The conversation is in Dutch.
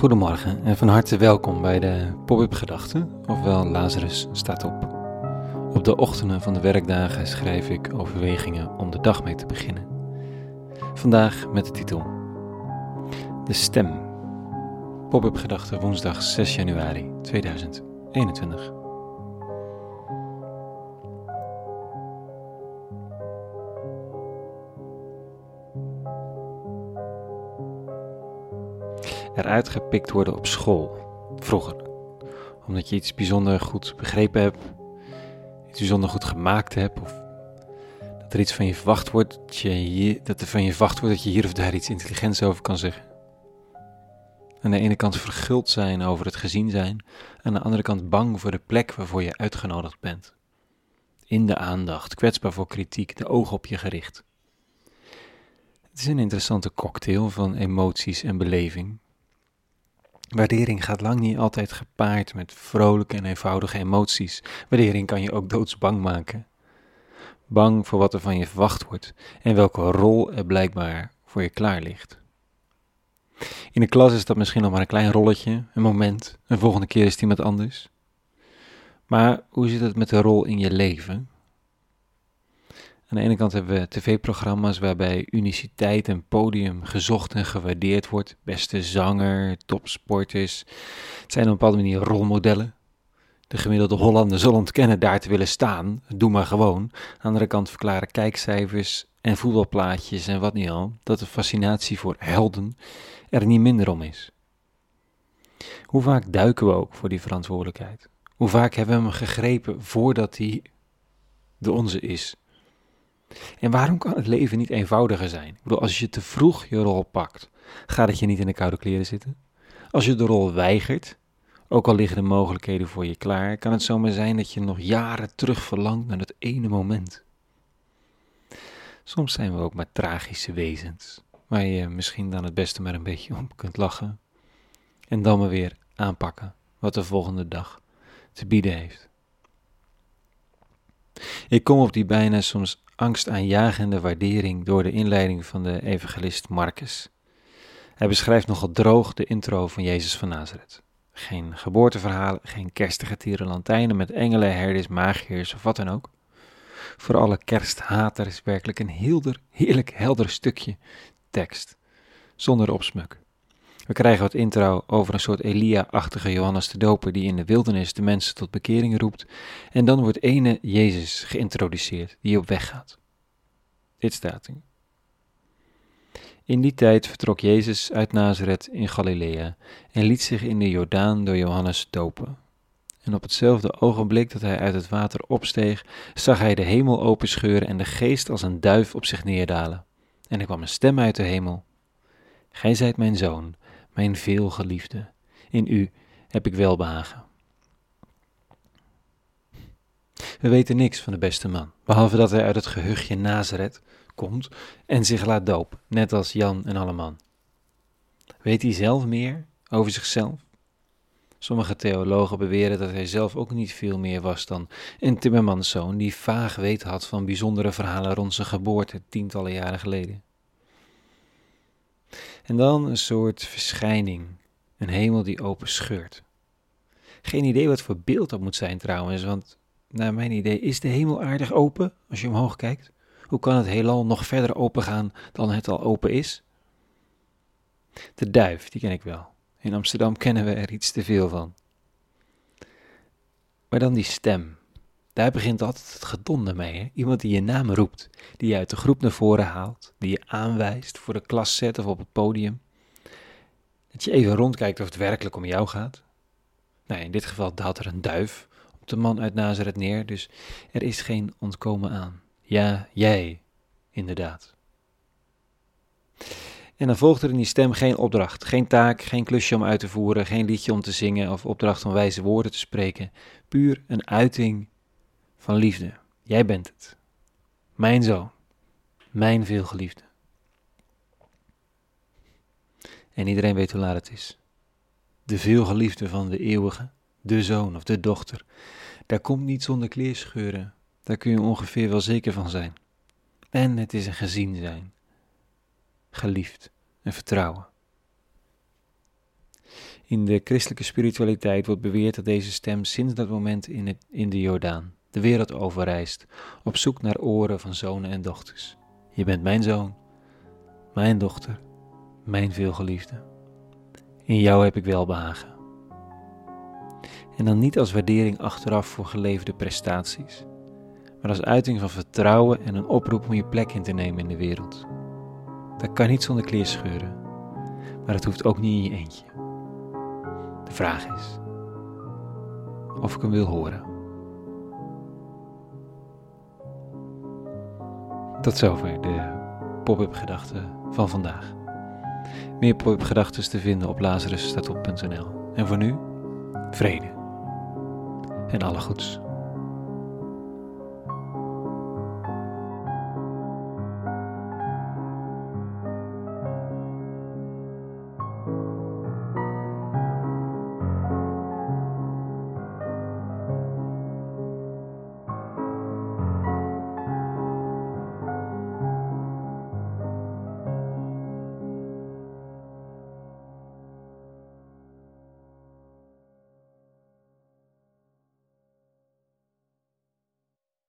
Goedemorgen en van harte welkom bij de Pop-up Gedachten, ofwel Lazarus staat op. Op de ochtenden van de werkdagen schrijf ik overwegingen om de dag mee te beginnen. Vandaag met de titel De Stem. Pop-up Gedachten woensdag 6 januari 2021. Eruit gepikt worden op school, vroeger. Omdat je iets bijzonder goed begrepen hebt, iets bijzonder goed gemaakt hebt, of dat er iets van je verwacht wordt, dat, je, dat er van je verwacht wordt dat je hier of daar iets intelligents over kan zeggen. Aan de ene kant verguld zijn over het gezien zijn, aan de andere kant bang voor de plek waarvoor je uitgenodigd bent. In de aandacht, kwetsbaar voor kritiek, de ogen op je gericht. Het is een interessante cocktail van emoties en beleving, Waardering gaat lang niet altijd gepaard met vrolijke en eenvoudige emoties. Waardering kan je ook doodsbang maken. Bang voor wat er van je verwacht wordt en welke rol er blijkbaar voor je klaar ligt. In de klas is dat misschien nog maar een klein rolletje, een moment, een volgende keer is het iemand anders. Maar hoe zit het met de rol in je leven? Aan de ene kant hebben we tv-programma's waarbij uniciteit en podium gezocht en gewaardeerd wordt. Beste zanger, topsporters. Het zijn op een bepaalde manier rolmodellen. De gemiddelde Hollander zal ontkennen daar te willen staan. Doe maar gewoon. Aan de andere kant verklaren kijkcijfers en voetbalplaatjes en wat niet al, dat de fascinatie voor helden er niet minder om is. Hoe vaak duiken we ook voor die verantwoordelijkheid? Hoe vaak hebben we hem gegrepen voordat hij de onze is? En waarom kan het leven niet eenvoudiger zijn? Ik bedoel, als je te vroeg je rol pakt, gaat het je niet in de koude kleren zitten? Als je de rol weigert, ook al liggen de mogelijkheden voor je klaar, kan het zomaar zijn dat je nog jaren terug verlangt naar dat ene moment. Soms zijn we ook maar tragische wezens, waar je misschien dan het beste maar een beetje om kunt lachen. En dan maar weer aanpakken wat de volgende dag te bieden heeft. Ik kom op die bijna soms angstaanjagende waardering door de inleiding van de evangelist Marcus. Hij beschrijft nogal droog de intro van Jezus van Nazareth. Geen geboorteverhalen, geen kerstige tierenlantijnen met engelen, herders, magiërs of wat dan ook. Voor alle kersthaters werkelijk een heelder, heerlijk helder stukje tekst, zonder opsmuk. We krijgen wat intro over een soort Elia-achtige Johannes de Doper die in de wildernis de mensen tot bekering roept. En dan wordt ene Jezus geïntroduceerd die op weg gaat. Dit staat er. In die tijd vertrok Jezus uit Nazareth in Galilea en liet zich in de Jordaan door Johannes dopen. En op hetzelfde ogenblik dat hij uit het water opsteeg, zag hij de hemel openscheuren en de geest als een duif op zich neerdalen. En er kwam een stem uit de hemel. Gij zijt mijn zoon, mijn veelgeliefde. In u heb ik welbehagen. We weten niks van de beste man, behalve dat hij uit het gehuchtje Nazareth komt en zich laat dopen, net als Jan en alle man. Weet hij zelf meer over zichzelf? Sommige theologen beweren dat hij zelf ook niet veel meer was dan een timmermanszoon die vaag weet had van bijzondere verhalen rond zijn geboorte tientallen jaren geleden. En dan een soort verschijning, een hemel die open scheurt. Geen idee wat voor beeld dat moet zijn trouwens, want naar mijn idee is de hemel aardig open als je omhoog kijkt. Hoe kan het heelal nog verder open gaan dan het al open is? De duif, die ken ik wel. In Amsterdam kennen we er iets te veel van. Maar dan die stem. Daar begint altijd het gedonde mee. Hè? Iemand die je naam roept, die je uit de groep naar voren haalt, die je aanwijst voor de klas zet of op het podium. Dat je even rondkijkt of het werkelijk om jou gaat. Nou, in dit geval daalt er een duif op de man uit Nazareth neer, dus er is geen ontkomen aan. Ja, jij, inderdaad. En dan volgt er in die stem geen opdracht, geen taak, geen klusje om uit te voeren, geen liedje om te zingen of opdracht om wijze woorden te spreken. Puur een uiting van liefde. Jij bent het. Mijn zoon. Mijn veelgeliefde. En iedereen weet hoe laat het is. De veelgeliefde van de eeuwige, de zoon of de dochter. Daar komt niet zonder kleerscheuren. Daar kun je ongeveer wel zeker van zijn. En het is een gezien zijn. Geliefd en vertrouwen. In de christelijke spiritualiteit wordt beweerd dat deze stem sinds dat moment in, het, in de Jordaan de wereld overreist, op zoek naar oren van zonen en dochters. Je bent mijn zoon, mijn dochter, mijn veelgeliefde. In jou heb ik welbehagen. En dan niet als waardering achteraf voor geleverde prestaties, maar als uiting van vertrouwen en een oproep om je plek in te nemen in de wereld. Dat kan niet zonder kleerscheuren, maar het hoeft ook niet in je eentje. De vraag is of ik hem wil horen. Tot zover de pop-up gedachten van vandaag. Meer pop-up gedachten te vinden op lazarusstatop.nl. En voor nu, vrede en alle goeds.